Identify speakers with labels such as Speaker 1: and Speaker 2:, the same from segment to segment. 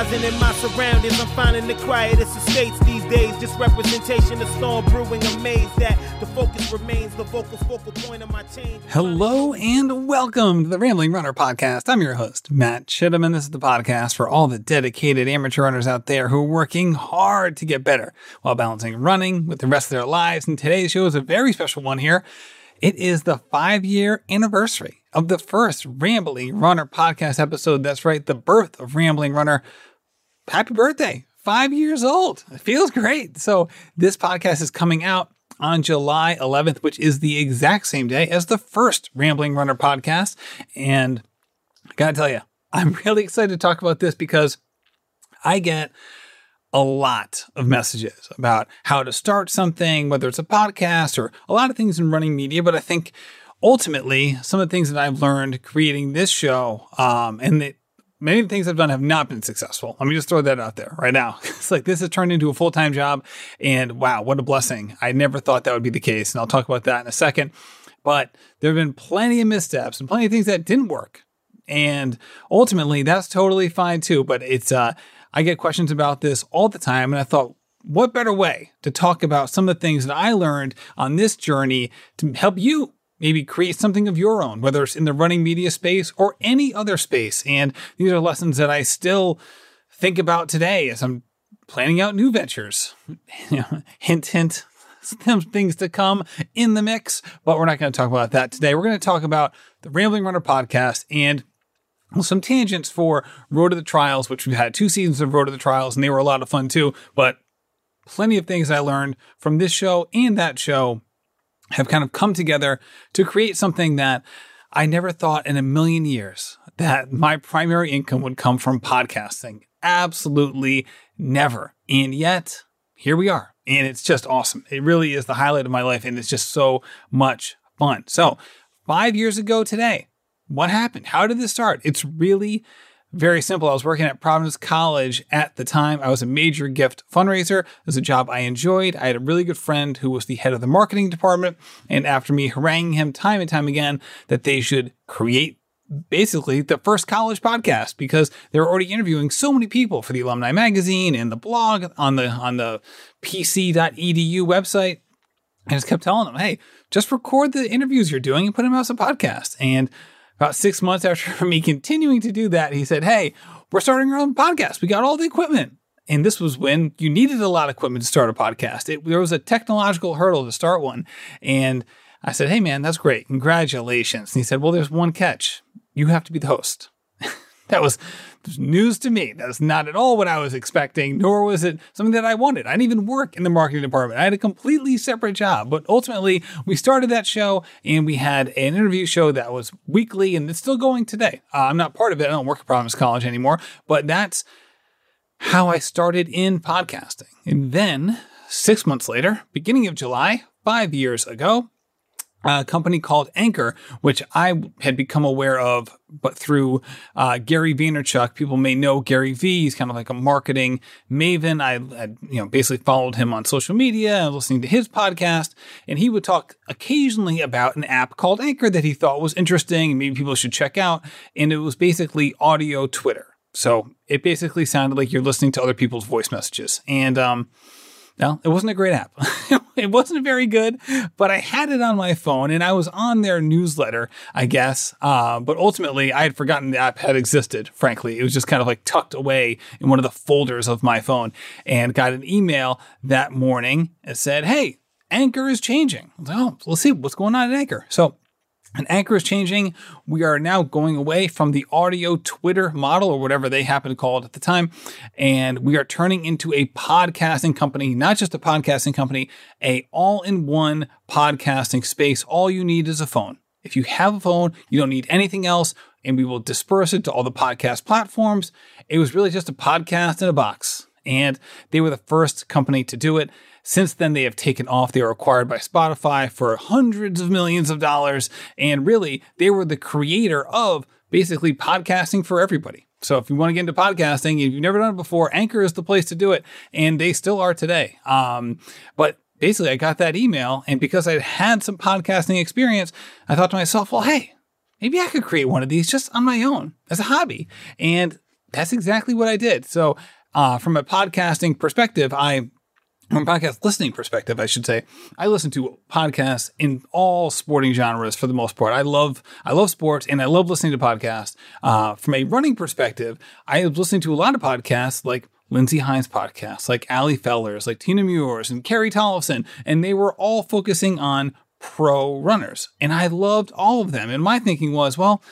Speaker 1: in my surroundings. I'm finding the quietest estates these days. Just representation of storm brewing. Amazed that the focus remains the vocal focal point of my change.
Speaker 2: Hello and welcome to the Rambling Runner Podcast. I'm your host, Matt Chittum, and this is the podcast for all the dedicated amateur runners out there who are working hard to get better while balancing running with the rest of their lives. And today's show is a very special one here. It is the five year anniversary of the first Rambling Runner podcast episode. That's right, the birth of Rambling Runner. Happy birthday! Five years old. It feels great. So, this podcast is coming out on July 11th, which is the exact same day as the first Rambling Runner podcast. And I gotta tell you, I'm really excited to talk about this because I get a lot of messages about how to start something, whether it's a podcast or a lot of things in running media. But I think ultimately, some of the things that I've learned creating this show, um, and that many of the things I've done have not been successful. Let me just throw that out there right now. it's like this has turned into a full time job, and wow, what a blessing. I never thought that would be the case. And I'll talk about that in a second. But there have been plenty of missteps and plenty of things that didn't work. And ultimately, that's totally fine too. But it's, uh, I get questions about this all the time. And I thought, what better way to talk about some of the things that I learned on this journey to help you maybe create something of your own, whether it's in the running media space or any other space. And these are lessons that I still think about today as I'm planning out new ventures. hint, hint, some things to come in the mix, but we're not going to talk about that today. We're going to talk about the Rambling Runner podcast and some tangents for Road to the Trials, which we've had two seasons of Road to the Trials, and they were a lot of fun too. But plenty of things I learned from this show and that show have kind of come together to create something that I never thought in a million years that my primary income would come from podcasting. Absolutely never. And yet, here we are. And it's just awesome. It really is the highlight of my life. And it's just so much fun. So, five years ago today, what happened? How did this start? It's really very simple. I was working at Providence College at the time. I was a major gift fundraiser. It was a job I enjoyed. I had a really good friend who was the head of the marketing department. And after me haranguing him time and time again that they should create basically the first college podcast because they were already interviewing so many people for the alumni magazine and the blog on the on the pc.edu website. I just kept telling them, hey, just record the interviews you're doing and put them out as a podcast. And about six months after me continuing to do that, he said, Hey, we're starting our own podcast. We got all the equipment. And this was when you needed a lot of equipment to start a podcast. It, there was a technological hurdle to start one. And I said, Hey, man, that's great. Congratulations. And he said, Well, there's one catch. You have to be the host. That was news to me. That's not at all what I was expecting, nor was it something that I wanted. I didn't even work in the marketing department. I had a completely separate job. But ultimately, we started that show and we had an interview show that was weekly and it's still going today. Uh, I'm not part of it. I don't work at Providence College anymore, but that's how I started in podcasting. And then six months later, beginning of July, five years ago, a company called Anchor, which I had become aware of, but through uh, Gary Vaynerchuk. People may know Gary V. He's kind of like a marketing maven. I had, you know, basically followed him on social media and listening to his podcast, and he would talk occasionally about an app called Anchor that he thought was interesting and maybe people should check out. And it was basically audio Twitter. So it basically sounded like you're listening to other people's voice messages. And um, no, it wasn't a great app. wasn't very good, but I had it on my phone and I was on their newsletter, I guess. Uh, but ultimately, I had forgotten the app had existed, frankly. It was just kind of like tucked away in one of the folders of my phone and got an email that morning that said, Hey, Anchor is changing. Like, oh, let's see what's going on at Anchor. So and Anchor is changing. We are now going away from the audio Twitter model or whatever they happen to call it at the time. And we are turning into a podcasting company, not just a podcasting company, a all-in-one podcasting space. All you need is a phone. If you have a phone, you don't need anything else, and we will disperse it to all the podcast platforms. It was really just a podcast in a box. And they were the first company to do it. Since then, they have taken off. They were acquired by Spotify for hundreds of millions of dollars. And really, they were the creator of basically podcasting for everybody. So if you want to get into podcasting, if you've never done it before, Anchor is the place to do it. And they still are today. Um, but basically, I got that email. And because I had some podcasting experience, I thought to myself, well, hey, maybe I could create one of these just on my own as a hobby. And that's exactly what I did. So, uh, from a podcasting perspective, I from podcast listening perspective, I should say, I listen to podcasts in all sporting genres for the most part. I love I love sports and I love listening to podcasts. Uh, from a running perspective, I was listening to a lot of podcasts like Lindsey Hein's podcasts, like Ali Fellers, like Tina Muirs and Carrie Tollefson, and they were all focusing on pro runners. And I loved all of them. And my thinking was, well,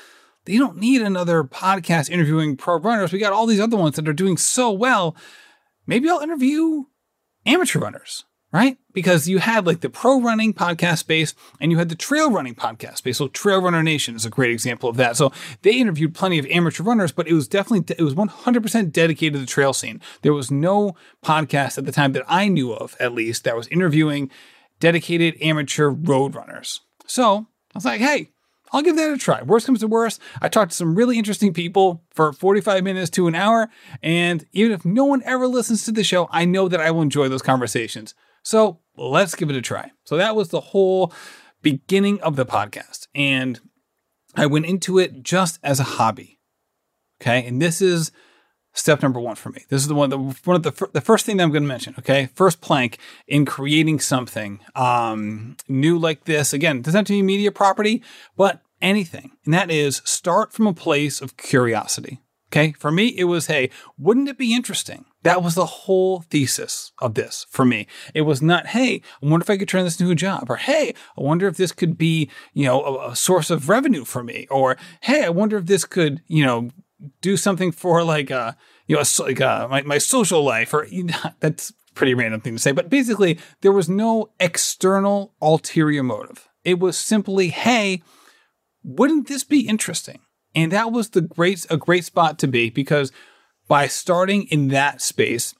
Speaker 2: they don't need another podcast interviewing pro runners. We got all these other ones that are doing so well. Maybe I'll interview amateur runners, right? Because you had like the pro running podcast space and you had the trail running podcast space. So Trail Runner Nation is a great example of that. So they interviewed plenty of amateur runners, but it was definitely it was 100% dedicated to the trail scene. There was no podcast at the time that I knew of, at least, that was interviewing dedicated amateur road runners. So I was like, hey, I'll give that a try. Worst comes to worst, I talked to some really interesting people for 45 minutes to an hour. And even if no one ever listens to the show, I know that I will enjoy those conversations. So let's give it a try. So that was the whole beginning of the podcast. And I went into it just as a hobby. Okay. And this is step number one for me. This is the one, the, one of the, the first thing that I'm going to mention. Okay. First plank in creating something um, new like this. Again, doesn't have to be media property, but anything. And that is start from a place of curiosity. Okay. For me, it was, hey, wouldn't it be interesting? That was the whole thesis of this for me. It was not, hey, I wonder if I could turn this into a job, or hey, I wonder if this could be, you know, a, a source of revenue for me, or hey, I wonder if this could, you know, do something for like a, you know, like a, my, my social life, or you know, that's pretty random thing to say. But basically, there was no external ulterior motive. It was simply, hey, wouldn't this be interesting? And that was the great a great spot to be because by starting in that space,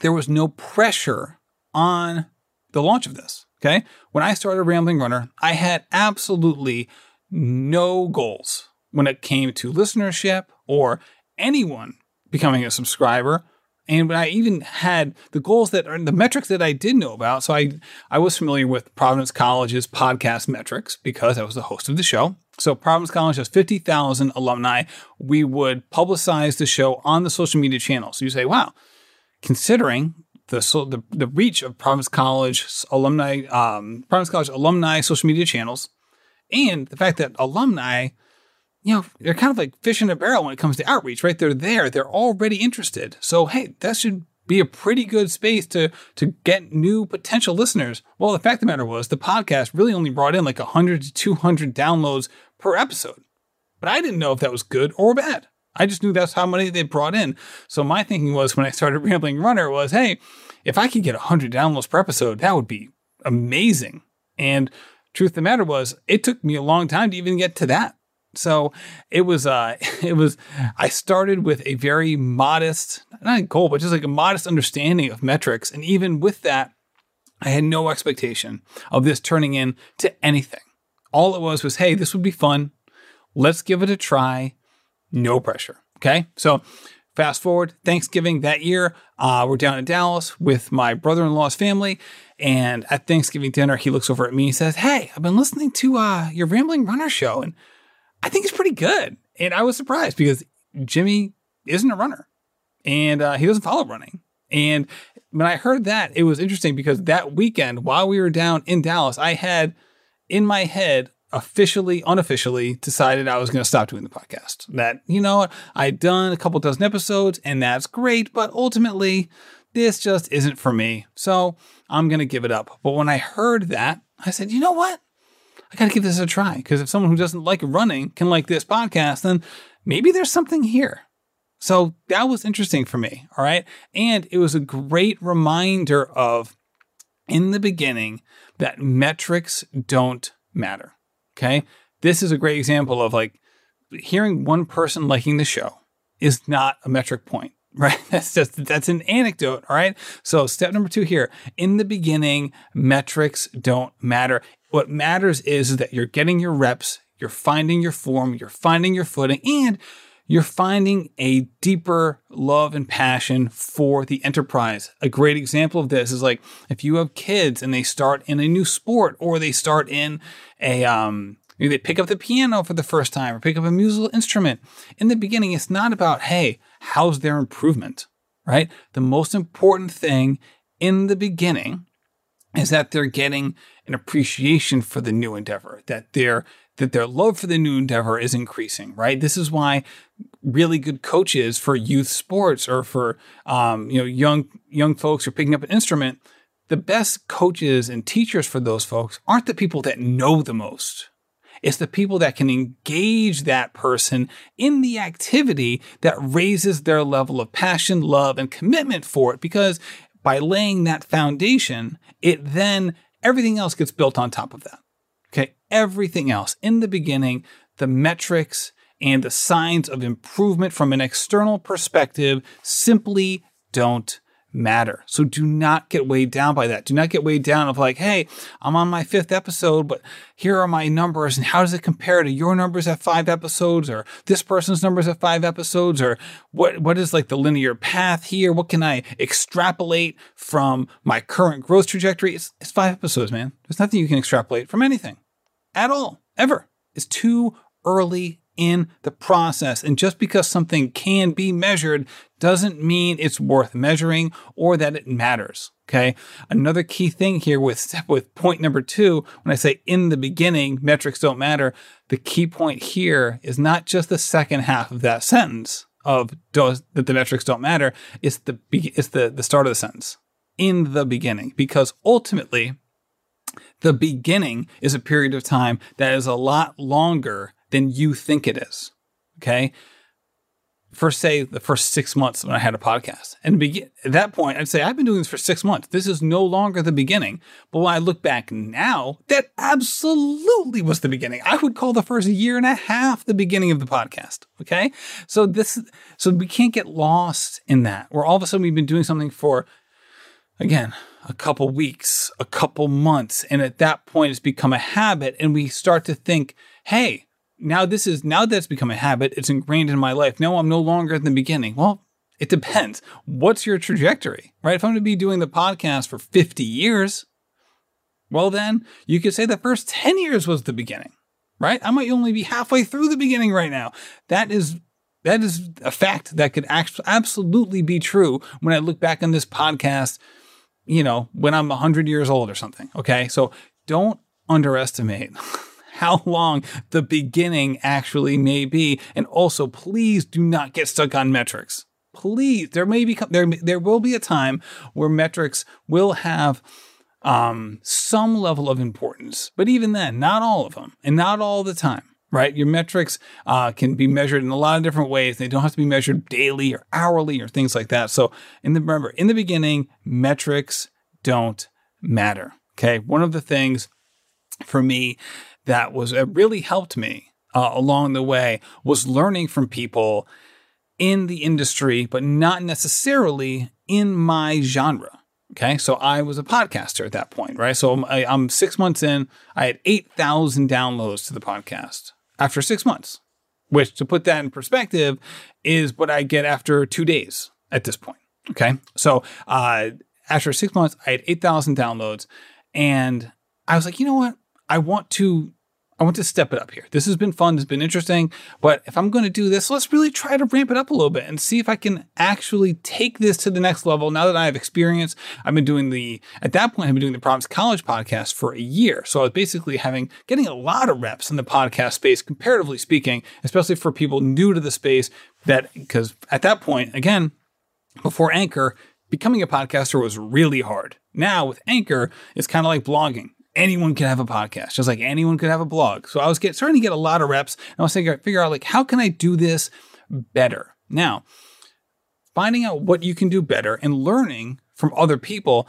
Speaker 2: there was no pressure on the launch of this. Okay. When I started Rambling Runner, I had absolutely no goals when it came to listenership or anyone becoming a subscriber. And I even had the goals that are the metrics that I did know about, so I I was familiar with Providence College's podcast metrics because I was the host of the show. So Providence College has 50,000 alumni. We would publicize the show on the social media channels. So you say, wow, considering the, so the, the reach of Providence College alumni, um, Providence College alumni social media channels, and the fact that alumni, you know, they're kind of like fish in a barrel when it comes to outreach, right? They're there, they're already interested. So, hey, that should be a pretty good space to to get new potential listeners. Well, the fact of the matter was the podcast really only brought in like 100 to 200 downloads per episode. But I didn't know if that was good or bad. I just knew that's how many they brought in. So my thinking was when I started Rambling Runner was, hey, if I could get 100 downloads per episode, that would be amazing. And truth of the matter was, it took me a long time to even get to that. So it was, uh, it was, I started with a very modest, not goal, but just like a modest understanding of metrics. And even with that, I had no expectation of this turning into anything. All it was was, hey, this would be fun. Let's give it a try. No pressure. Okay. So fast forward, Thanksgiving that year, uh, we're down in Dallas with my brother in law's family. And at Thanksgiving dinner, he looks over at me and says, Hey, I've been listening to uh, your Rambling Runner show, and I think it's pretty good. And I was surprised because Jimmy isn't a runner and uh, he doesn't follow running. And when I heard that, it was interesting because that weekend, while we were down in Dallas, I had in my head officially, unofficially decided I was going to stop doing the podcast. That, you know, I'd done a couple dozen episodes and that's great, but ultimately, this just isn't for me. So I'm going to give it up. But when I heard that, I said, you know what? I got to give this a try because if someone who doesn't like running can like this podcast, then maybe there's something here. So that was interesting for me. All right. And it was a great reminder of in the beginning that metrics don't matter. Okay. This is a great example of like hearing one person liking the show is not a metric point, right? That's just, that's an anecdote. All right. So step number two here in the beginning, metrics don't matter. What matters is, that you're getting your reps, you're finding your form, you're finding your footing, and you're finding a deeper love and passion for the enterprise. A great example of this is like if you have kids and they start in a new sport or they start in a um, they pick up the piano for the first time or pick up a musical instrument. In the beginning, it's not about, hey, how's their improvement, right? The most important thing in the beginning is that they're getting an appreciation for the new endeavor, that their that their love for the new endeavor is increasing, right? This is why really good coaches for youth sports or for um, you know young young folks who are picking up an instrument, the best coaches and teachers for those folks aren't the people that know the most. It's the people that can engage that person in the activity that raises their level of passion, love, and commitment for it. Because by laying that foundation, it then everything else gets built on top of that. Okay. Everything else in the beginning, the metrics and the signs of improvement from an external perspective simply don't matter. So do not get weighed down by that. Do not get weighed down of like, hey, I'm on my fifth episode, but here are my numbers and how does it compare to your numbers at five episodes or this person's numbers at five episodes or what what is like the linear path here? What can I extrapolate from my current growth trajectory? It's, it's five episodes, man. There's nothing you can extrapolate from anything at all, ever. It's too early in the process. And just because something can be measured doesn't mean it's worth measuring or that it matters. Okay. Another key thing here with with point number two, when I say in the beginning, metrics don't matter, the key point here is not just the second half of that sentence of does that the metrics don't matter. It's the it's the, the start of the sentence. In the beginning. Because ultimately, the beginning is a period of time that is a lot longer than you think it is. Okay. For say the first six months when I had a podcast. And at that point, I'd say, I've been doing this for six months. This is no longer the beginning. But when I look back now, that absolutely was the beginning. I would call the first year and a half the beginning of the podcast. Okay. So this, so we can't get lost in that where all of a sudden we've been doing something for, again, a couple weeks, a couple months. And at that point, it's become a habit. And we start to think, hey, now this is now that's become a habit. It's ingrained in my life. No, I'm no longer in the beginning. Well, it depends. What's your trajectory, right? If I'm going to be doing the podcast for 50 years, well, then you could say the first 10 years was the beginning, right? I might only be halfway through the beginning right now. That is that is a fact that could absolutely be true when I look back on this podcast, you know, when I'm 100 years old or something. Okay. So don't underestimate how long the beginning actually may be. And also, please do not get stuck on metrics. Please, there may be there there will be a time where metrics will have um, some level of importance, but even then, not all of them, and not all the time. Right, your metrics uh, can be measured in a lot of different ways. They don't have to be measured daily or hourly or things like that. So, in the remember, in the beginning, metrics don't matter. Okay, one of the things for me that was uh, really helped me uh, along the way was learning from people in the industry, but not necessarily in my genre. Okay, so I was a podcaster at that point, right? So I, I'm six months in, I had 8,000 downloads to the podcast after six months, which to put that in perspective is what I get after two days at this point. Okay, so uh, after six months, I had 8,000 downloads, and I was like, you know what? I want to I want to step it up here. This has been fun. It's been interesting. But if I'm going to do this, let's really try to ramp it up a little bit and see if I can actually take this to the next level. Now that I have experience, I've been doing the, at that point, I've been doing the Providence College podcast for a year. So I was basically having, getting a lot of reps in the podcast space, comparatively speaking, especially for people new to the space that, because at that point, again, before Anchor, becoming a podcaster was really hard. Now with Anchor, it's kind of like blogging anyone could have a podcast, just like anyone could have a blog. So I was get, starting to get a lot of reps. And I was thinking, figure out like, how can I do this better? Now, finding out what you can do better and learning from other people,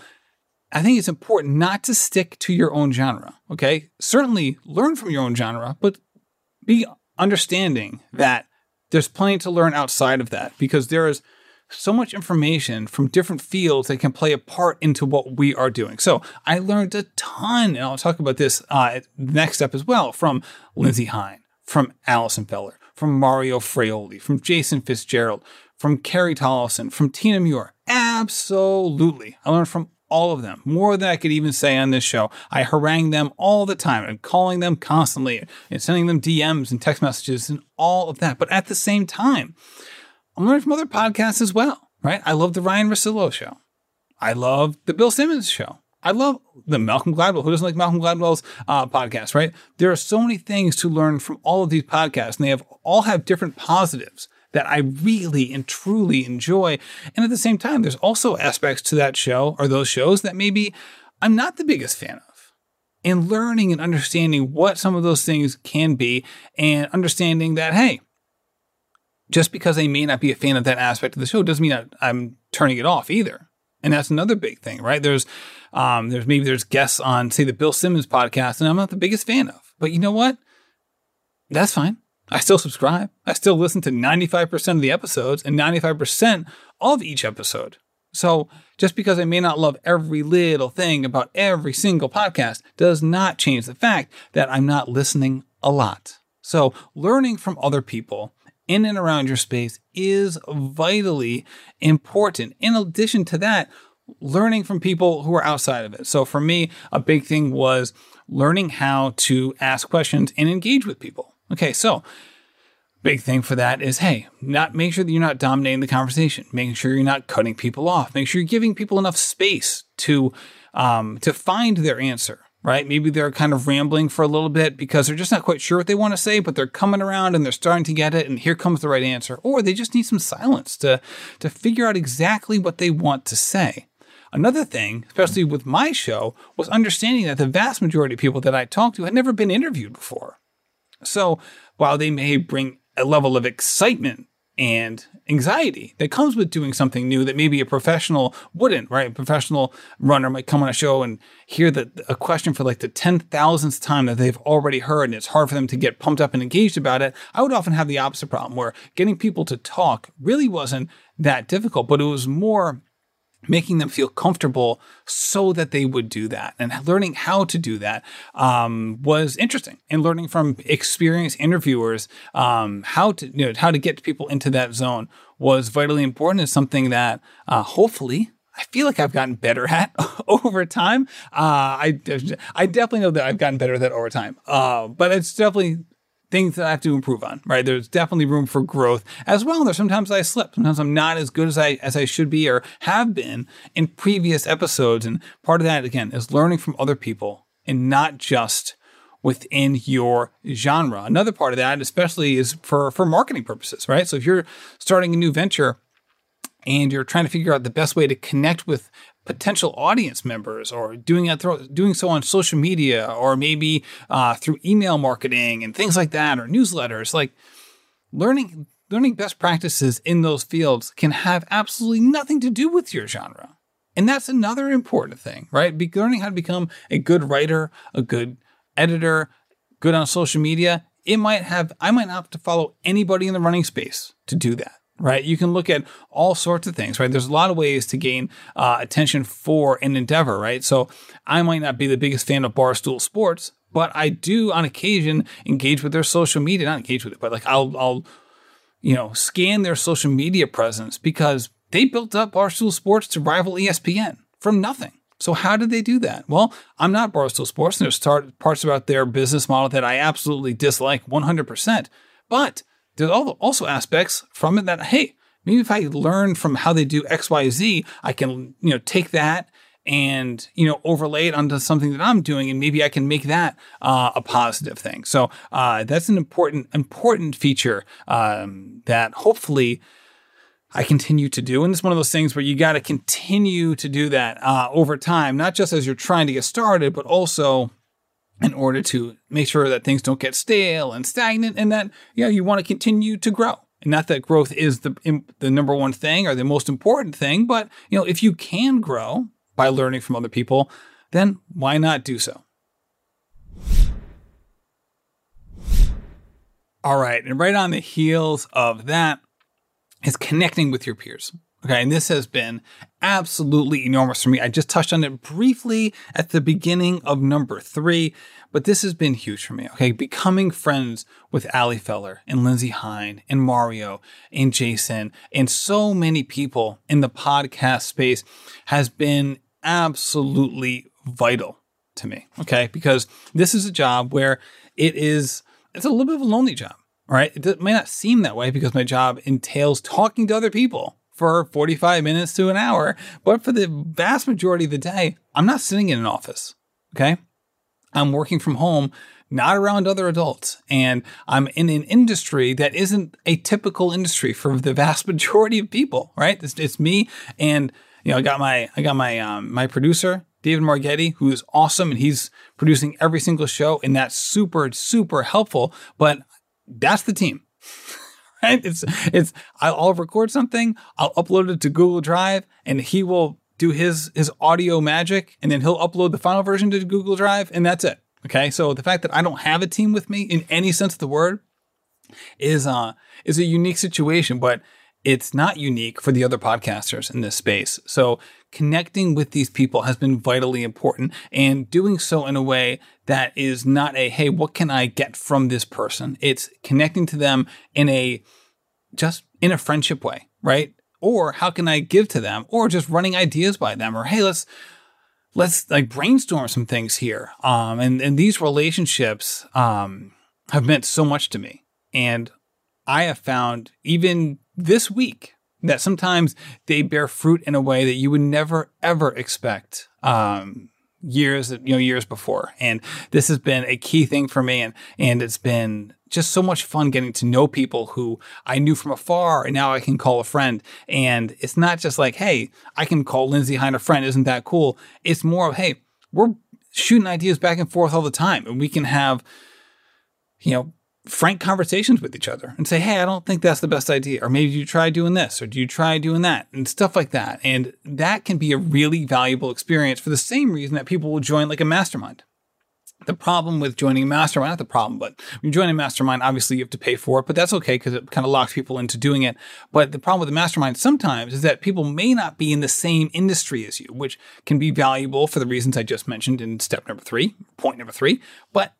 Speaker 2: I think it's important not to stick to your own genre. Okay. Certainly learn from your own genre, but be understanding that there's plenty to learn outside of that because there is so much information from different fields that can play a part into what we are doing. So I learned a ton, and I'll talk about this uh, next up as well from Lindsey Hein, from Allison Feller, from Mario Fraioli, from Jason Fitzgerald, from Carrie Tollefson, from Tina Muir. Absolutely. I learned from all of them, more than I could even say on this show. I harangue them all the time and calling them constantly and sending them DMs and text messages and all of that. But at the same time, I'm learning from other podcasts as well, right? I love the Ryen Russillo show. I love the Bill Simmons show. I love the Malcolm Gladwell. Who doesn't like Malcolm Gladwell's uh, podcast, right? There are so many things to learn from all of these podcasts, and they have all have different positives that I really and truly enjoy. And at the same time, there's also aspects to that show or those shows that maybe I'm not the biggest fan of. And learning and understanding what some of those things can be, and understanding that, hey, just because I may not be a fan of that aspect of the show doesn't mean I'm turning it off either. And that's another big thing, right? There's, um, there's maybe there's guests on, say, the Bill Simmons podcast, and I'm not the biggest fan of. But you know what? That's fine. I still subscribe. I still listen to 95% of the episodes and 95% of each episode. So just because I may not love every little thing about every single podcast does not change the fact that I'm not listening a lot. So learning from other people in and around your space is vitally important. In addition to that, learning from people who are outside of it. So for me, a big thing was learning how to ask questions and engage with people. Okay, so big thing for that is hey, not make sure that you're not dominating the conversation, making sure you're not cutting people off, make sure you're giving people enough space to um, to find their answer. Right? Maybe they're kind of rambling for a little bit because they're just not quite sure what they want to say, but they're coming around and they're starting to get it, and here comes the right answer. Or they just need some silence to to figure out exactly what they want to say. Another thing, especially with my show, was understanding that the vast majority of people that I talked to had never been interviewed before. So while they may bring a level of excitement and anxiety that comes with doing something new that maybe a professional wouldn't, right? A professional runner might come on a show and hear the, a question for like the 10,000th time that they've already heard and it's hard for them to get pumped up and engaged about it. I would often have the opposite problem where getting people to talk really wasn't that difficult, but it was more making them feel comfortable so that they would do that and learning how to do that um, was interesting and learning from experienced interviewers um, how to you know how to get people into that zone was vitally important Is something that uh, hopefully I feel like I've gotten better at over time. Uh, I, I definitely know that I've gotten better at that over time. Uh, but it's definitely things that I have to improve on, right? There's definitely room for growth as well. There's sometimes I slip. Sometimes I'm not as good as I as I should be or have been in previous episodes. And part of that again is learning from other people and not just within your genre. Another part of that, especially, is for for marketing purposes, right? So if you're starting a new venture and you're trying to figure out the best way to connect with potential audience members or doing it through, doing so on social media or maybe uh, through email marketing and things like that or newsletters like learning learning best practices in those fields can have absolutely nothing to do with your genre. And that's another important thing right? Be- learning how to become a good writer a good editor good on social media it might have i might not have to follow anybody in the running space to do that right? You can look at all sorts of things, right? There's a lot of ways to gain uh, attention for an endeavor, right? So I might not be the biggest fan of Barstool Sports, but I do on occasion engage with their social media, not engage with it, but like I'll, I'll, you know, scan their social media presence because they built up Barstool Sports to rival ESPN from nothing. So how did they do that? Well, I'm not Barstool Sports, and there's parts about their business model that I absolutely dislike 100%. But there's also aspects from it that, hey, maybe if I learn from how they do X, Y, Z, I can, you know, take that and you know overlay it onto something that I'm doing, and maybe I can make that uh, a positive thing. So uh, that's an important important feature um, that hopefully I continue to do. And it's one of those things where you got to continue to do that uh, over time, not just as you're trying to get started, but also in order to make sure that things don't get stale and stagnant and that you know you want to continue to grow. And not that growth is the the number one thing or the most important thing but you know if you can grow by learning from other people then why not do so? All right and right on the heels of that is connecting with your peers Okay, and this has been absolutely enormous for me. I just touched on it briefly at the beginning of number three, but this has been huge for me. Okay, becoming friends with Ali Feller and Lindsey Hein and Mario and Jason and so many people in the podcast space has been absolutely vital to me. Okay. Because this is a job where it is, it's a little bit of a lonely job, right? It may not seem that way because my job entails talking to other people for 45 minutes to an hour. But for the vast majority of the day, I'm not sitting in an office. Okay. I'm working from home, not around other adults. And I'm in an industry that isn't a typical industry for the vast majority of people, right? It's, it's me and you know, I got my I got my um, my producer David Margetti, who is awesome, and he's producing every single show, and that's super super helpful. But that's the team, right? It's it's I'll record something, I'll upload it to Google Drive, and he will do his his audio magic, and then he'll upload the final version to Google Drive, and that's it. Okay, so the fact that I don't have a team with me in any sense of the word is uh is a unique situation, but it's not unique for the other podcasters in this space. So connecting with these people has been vitally important and doing so in a way that is not a, hey, what can I get from this person? It's connecting to them in a just in a friendship way, right? Or how can I give to them? Or just running ideas by them, or hey, let's let's like brainstorm some things here. Um, and and these relationships um, have meant so much to me, and I have found even this week that sometimes they bear fruit in a way that you would never ever expect um, years you know years before. And this has been a key thing for me and and it's been just so much fun getting to know people who I knew from afar and now I can call a friend. And it's not just like hey I can call Lindsey Hein a friend isn't that cool? It's more of hey we're shooting ideas back and forth all the time and we can have you know frank conversations with each other and say, Hey, I don't think that's the best idea. Or maybe you try doing this or do you try doing that and stuff like that. And that can be a really valuable experience for the same reason that people will join like a mastermind. The problem with joining a mastermind, not the problem, but when you join a mastermind, obviously you have to pay for it, but that's okay because it kind of locks people into doing it. But the problem with the mastermind sometimes is that people may not be in the same industry as you, which can be valuable for the reasons I just mentioned in step number three, point number three. But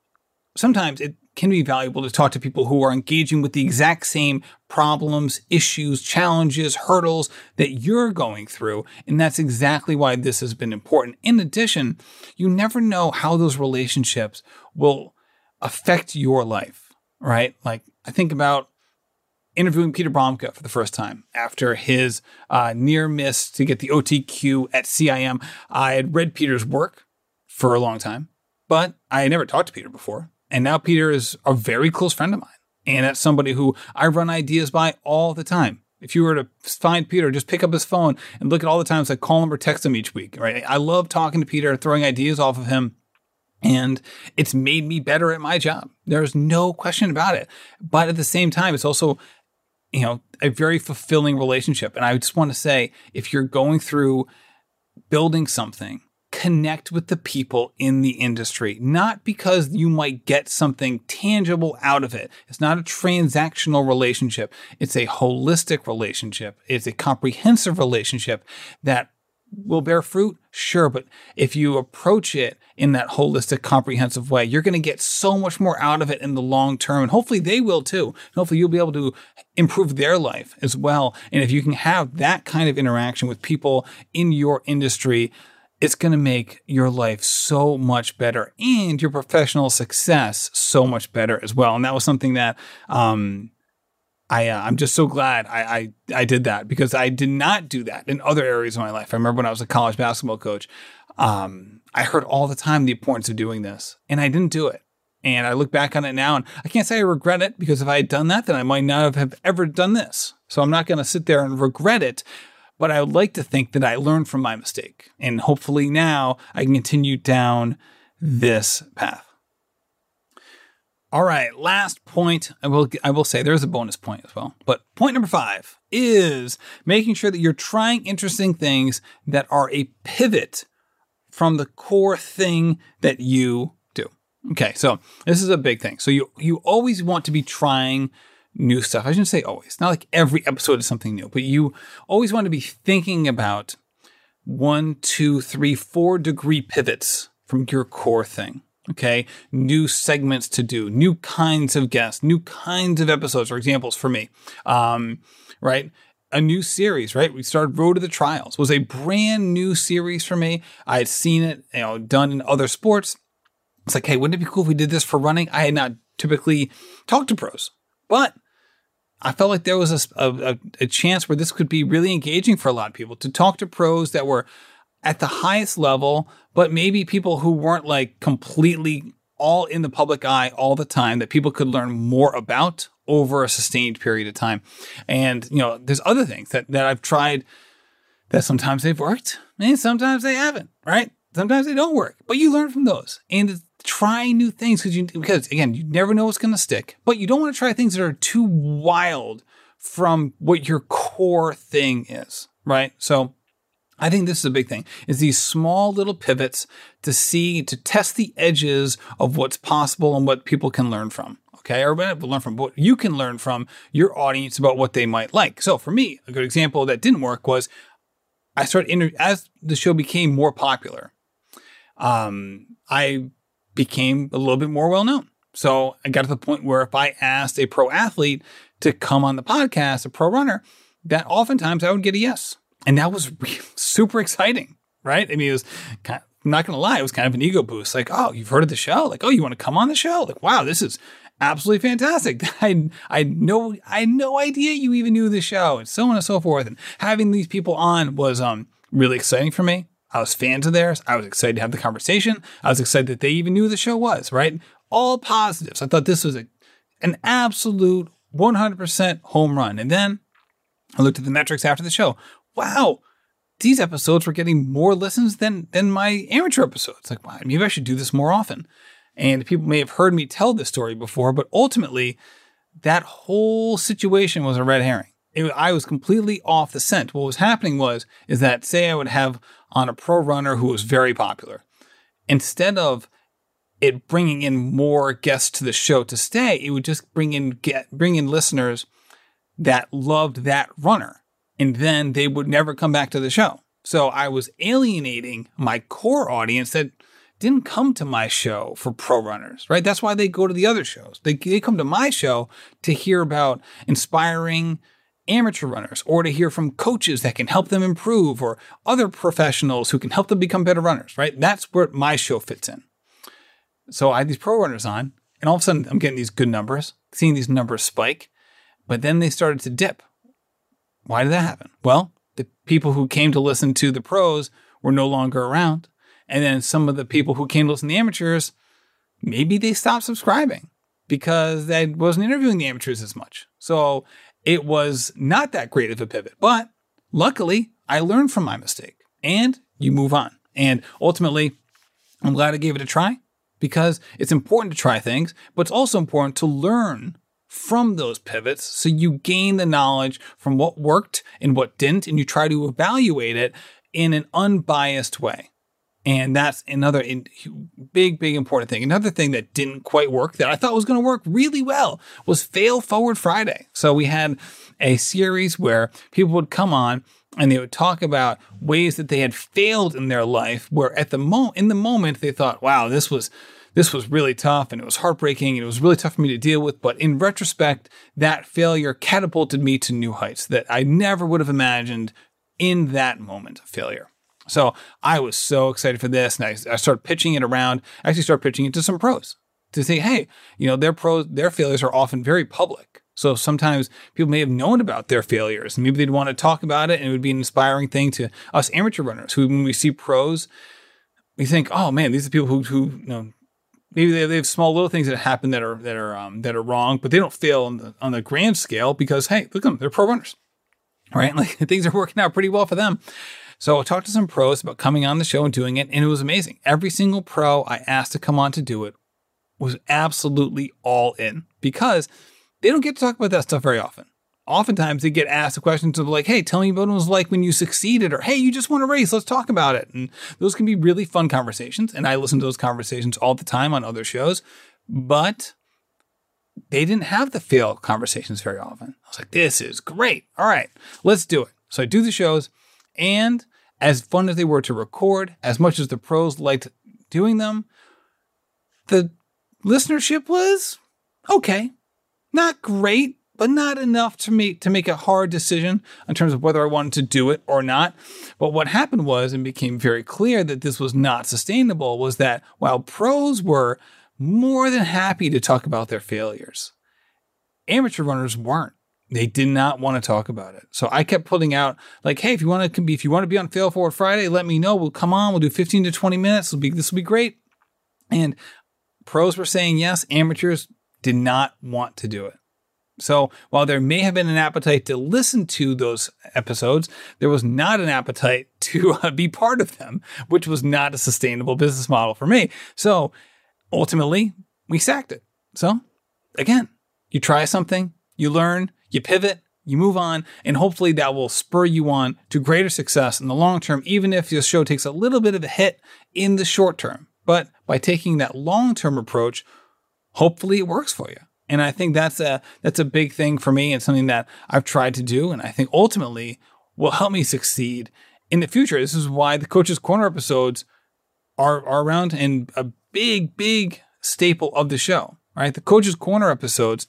Speaker 2: sometimes it can be valuable to talk to people who are engaging with the exact same problems, issues, challenges, hurdles that you're going through. And that's exactly why this has been important. In addition, you never know how those relationships will affect your life, right? Like I think about interviewing Peter Bromka for the first time after his uh, near miss to get the OTQ at CIM. I had read Peter's work for a long time, but I had never talked to Peter before. And now Peter is a very close friend of mine. And that's somebody who I run ideas by all the time. If you were to find Peter, just pick up his phone and look at all the times I call him or text him each week, right? I love talking to Peter, throwing ideas off of him. And it's made me better at my job. There's no question about it. But at the same time, it's also, you know, a very fulfilling relationship. And I just want to say if you're going through building something connect with the people in the industry, not because you might get something tangible out of it. It's not a transactional relationship. It's a holistic relationship. It's a comprehensive relationship that will bear fruit. Sure. But if you approach it in that holistic, comprehensive way, you're going to get so much more out of it in the long term. And hopefully they will too. hopefully you'll be able to improve their life as well. And if you can have that kind of interaction with people in your industry, it's going to make your life so much better and your professional success so much better as well. And that was something that um, I uh, I'm just so glad I, I I did that because I did not do that in other areas of my life. I remember when I was a college basketball coach, um, I heard all the time the importance of doing this, and I didn't do it. And I look back on it now, and I can't say I regret it because if I had done that, then I might not have ever done this. So I'm not going to sit there and regret it. But I would like to think that I learned from my mistake. And hopefully now I can continue down this path. All right, last point. I will I will say there's a bonus point as well. But point number 5 is making sure that you're trying interesting things that are a pivot from the core thing that you do. Okay, so this is a big thing. So you you always want to be trying new stuff. I shouldn't say always. Not like every episode is something new, but you always want to be thinking about one, two, three, four degree pivots from your core thing. Okay. New segments to do, new kinds of guests, new kinds of episodes or examples for me. Um, right. a new series, right? We started Road to the Trials. Was a brand new series for me. I had seen it, you know, done in other sports. It's like, hey, wouldn't it be cool if we did this for running? I had not typically talked to pros, but I felt like there was a, a, a chance where this could be really engaging for a lot of people to talk to pros that were at the highest level, but maybe people who weren't like completely all in the public eye all the time that people could learn more about over a sustained period of time. And, you know, there's other things that, that I've tried that sometimes they've worked and sometimes they haven't, right? Sometimes they don't work, but you learn from those and try new things because you, because again, you never know what's going to stick, but you don't want to try things that are too wild from what your core thing is, right? So I think this is a big thing is these small little pivots to see, to test the edges of what's possible and what people can learn from. Okay. Or learn from what you can learn from your audience about what they might like. So for me, a good example that didn't work was I started inter- as the show became more popular. Um, I became a little bit more well known. So I got to the point where if I asked a pro athlete to come on the podcast, a pro runner, that oftentimes I would get a yes. And that was super exciting, right? I mean, it was kind of, I'm not going to lie, it was kind of an ego boost. Like, oh, you've heard of the show? Like, oh, you want to come on the show? Like, wow, this is absolutely fantastic. I I know I had no idea you even knew the show, and so on and so forth. And having these people on was um really exciting for me. I was fans of theirs. I was excited to have the conversation. I was excited that they even knew the show was right. All positives. I thought this was a an absolute 100% home run. And then I looked at the metrics after the show wow, these episodes were getting more listens than than my amateur episodes. Like, wow, maybe I should do this more often. And people may have heard me tell this story before, but ultimately, that whole situation was a red herring. It, I was completely off the scent. What was happening was is that say I would have on a pro runner who was very popular, instead of it bringing in more guests to the show to stay, it would just bring in get bring in listeners that loved that runner and then they would never come back to the show. So I was alienating my core audience that didn't come to my show for pro runners, right? That's why they go to the other shows. They, they come to my show to hear about inspiring amateur runners or to hear from coaches that can help them improve or other professionals who can help them become better runners, right? That's where my show fits in. So I had these pro runners on, and all of a sudden I'm getting these good numbers, seeing these numbers spike, but then they started to dip. Why did that happen? Well, the people who came to listen to the pros were no longer around. And then some of the people who came to listen to the amateurs, maybe they stopped subscribing because I wasn't interviewing the amateurs as much. So it was not that great of a pivot. But luckily, I learned from my mistake and you move on. And ultimately, I'm glad I gave it a try because it's important to try things, but it's also important to learn from those pivots. So you gain the knowledge from what worked and what didn't, and you try to evaluate it in an unbiased way. And that's another big, big important thing. Another thing that didn't quite work that I thought was going to work really well was Fail Forward Friday. So we had a series where people would come on and they would talk about ways that they had failed in their life where at the moment in the moment they thought wow this was this was really tough and it was heartbreaking and it was really tough for me to deal with. But in retrospect, that failure catapulted me to new heights that I never would have imagined in that moment of failure. So I was so excited for this, and I, I started pitching it around. I actually started pitching it to some pros to say, hey, you know, their pros, their failures are often very public. So sometimes people may have known about their failures, maybe they'd want to talk about it, and it would be an inspiring thing to us amateur runners who, when we see pros, we think, oh man, these are people who, who you know, maybe they, have small little things that happen that are that are um, that are wrong, but they don't fail on the on the grand scale because hey, look at them, they're pro runners, right? Like things are working out pretty well for them. So I talked to some pros about coming on the show and doing it, and it was amazing. Every single pro I asked to come on to do it was absolutely all in because they don't get to talk about that stuff very often oftentimes they get asked the questions of like, hey, tell me what it was like when you succeeded, or hey, you just won a race, let's talk about it. And those can be really fun conversations. And I listen to those conversations all the time on other shows, but they didn't have the fail conversations very often. I was like, this is great. All right, let's do it. So I do the shows, and as fun as they were to record, as much as the pros liked doing them, the listenership was okay. Not great, but not enough to make to make a hard decision in terms of whether I wanted to do it or not. But what happened was and became very clear that this was not sustainable was that while pros were more than happy to talk about their failures, amateur runners weren't. They did not want to talk about it. So I kept putting out like, hey, if you want to be if you want to be on Fail Forward Friday, let me know. We'll come on. We'll do 15 to 20 minutes. Be this will be great. And pros were saying yes. Amateurs did not want to do it. So while there may have been an appetite to listen to those episodes, there was not an appetite to uh, be part of them, which was not a sustainable business model for me. So ultimately, we sacked it. So again, you try something, you learn, you pivot, you move on, and hopefully that will spur you on to greater success in the long term, even if your show takes a little bit of a hit in the short term. But by taking that long term approach, hopefully it works for you. And I think that's a that's a big thing for me and something that I've tried to do, and I think ultimately will help me succeed in the future. This is why the Coach's Corner episodes are are around and a big, big staple of the show. Right, the Coach's Corner episodes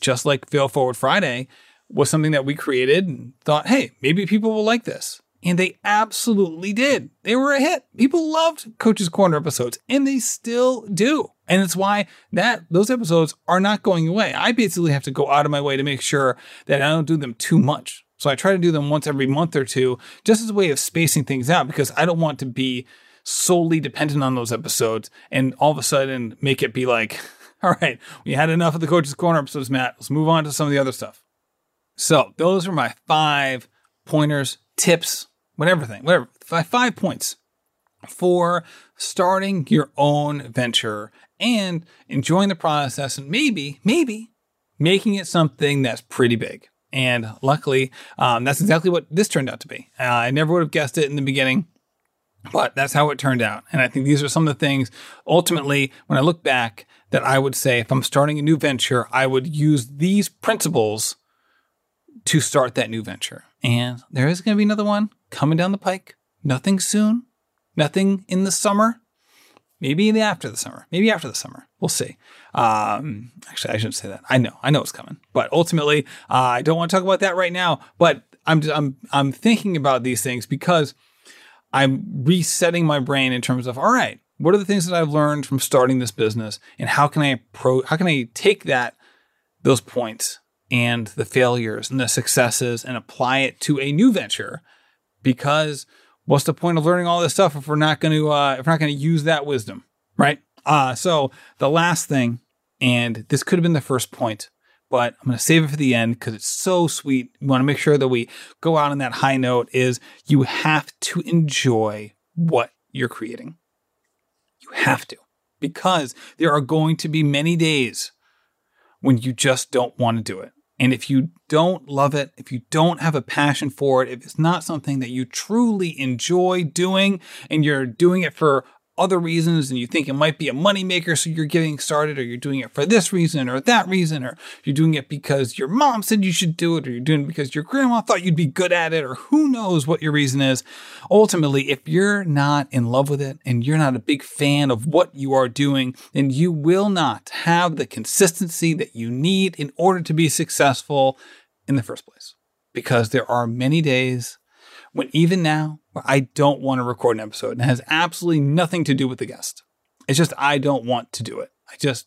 Speaker 2: just like Fail Forward Friday, was something that we created and thought, hey, maybe people will like this. And they absolutely did. They were a hit. People loved Coach's Corner episodes, and they still do. And it's why that those episodes are not going away. I basically have to go out of my way to make sure that I don't do them too much. So I try to do them once every month or two, just as a way of spacing things out, because I don't want to be solely dependent on those episodes and all of a sudden make it be like, All right, we had enough of the coach's corner episodes, Matt. Let's move on to some of the other stuff. So those are my five pointers, tips, whatever thing, whatever. Five, five points for starting your own venture and enjoying the process and maybe, maybe making it something that's pretty big. And luckily, um, that's exactly what this turned out to be. Uh, I never would have guessed it in the beginning, but that's how it turned out. And I think these are some of the things ultimately, when I look back, that I would say if I'm starting a new venture, I would use these principles to start that new venture. And there is going to be another one coming down the pike. Nothing soon, nothing in the summer. Maybe in the after the summer. Maybe after the summer. We'll see. Um, actually, I shouldn't say that. I know. I know it's coming. But ultimately, uh, I don't want to talk about that right now. But I'm I'm I'm thinking about these things because I'm resetting my brain in terms of all right, what are the things that I've learned from starting this business, and how can I pro how can I take that those points and the failures and the successes and apply it to a new venture? Because what's the point of learning all this stuff if we're not going to uh, if we're not going to use that wisdom, right? Uh, so the last thing, and this could have been the first point, but I'm going to save it for the end because it's so sweet. We want to make sure that we go out on that high note. Is you have to enjoy what you're creating. You have to, because there are going to be many days when you just don't want to do it. And if you don't love it, if you don't have a passion for it, if it's not something that you truly enjoy doing and you're doing it for other reasons and you think it might be a moneymaker, so you're getting started, or you're doing it for this reason or that reason, or you're doing it because your mom said you should do it, or you're doing it because your grandma thought you'd be good at it, or who knows what your reason is. Ultimately, if you're not in love with it and you're not a big fan of what you are doing, then you will not have the consistency that you need in order to be successful in the first place. Because there are many days when even now I don't want to record an episode and it has absolutely nothing to do with the guest. It's just I don't want to do it. I just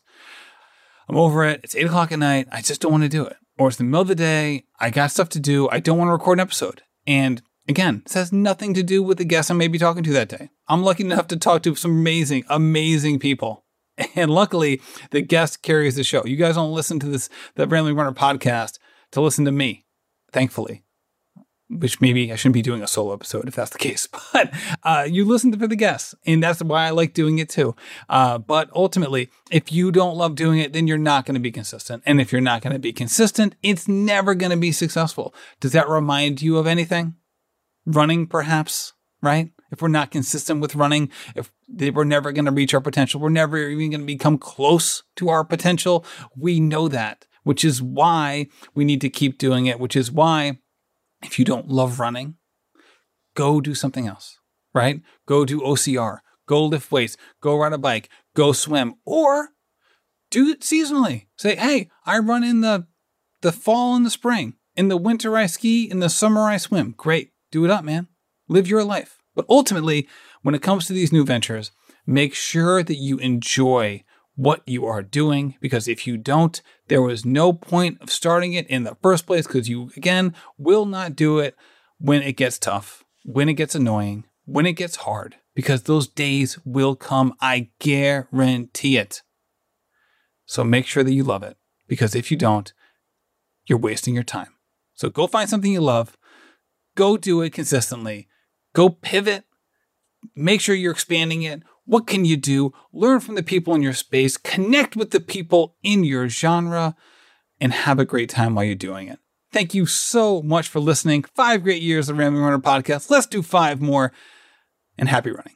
Speaker 2: I'm over it. It's eight o'clock at night. I just don't want to do it. Or it's the middle of the day. I got stuff to do. I don't want to record an episode. And again, this has nothing to do with the guest I may be talking to that day. I'm lucky enough to talk to some amazing, amazing people. And luckily, the guest carries the show. You guys don't listen to this, the Rambling Runner podcast to listen to me, thankfully which maybe I shouldn't be doing a solo episode if that's the case, but uh, you listen to for the guests, and that's why I like doing it too. Uh, but ultimately, if you don't love doing it, then you're not going to be consistent, and if you're not going to be consistent, it's never going to be successful. Does that remind you of anything? Running, perhaps, right? If we're not consistent with running, if we're never going to reach our potential, we're never even going to become close to our potential. We know that, which is why we need to keep doing it, which is why if you don't love running, go do something else, right? Go do OCR, go lift weights, go ride a bike, go swim, or do it seasonally. Say, hey, I run in the The fall and the spring. In the winter, I ski. In the summer, I swim. Great. Do it up, man. Live your life. But ultimately, when it comes to these new ventures, make sure that you enjoy what you are doing because if you don't, there was no point of starting it in the first place because you, again, will not do it when it gets tough, when it gets annoying, when it gets hard, because those days will come. I guarantee it. So make sure that you love it because if you don't, you're wasting your time. So go find something you love, go do it consistently, go pivot, make sure you're expanding it. What can you do? Learn from the people in your space, connect with the people in your genre, and have a great time while you're doing it. Thank you so much for listening. Five great years of Rambling Runner podcast. Let's do five more, and happy running.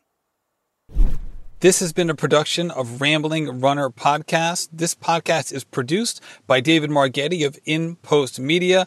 Speaker 2: This has been a production of Rambling Runner Podcast. This podcast is produced by David Margetti of In Post Media.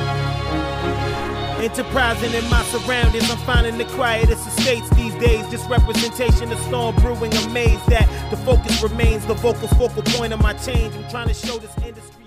Speaker 1: Enterprising in my surroundings, I'm finding the quietest estates these days. Just representation of storm brewing. Amazed that the focus remains the vocal's focal point of my change. I'm trying to show this industry.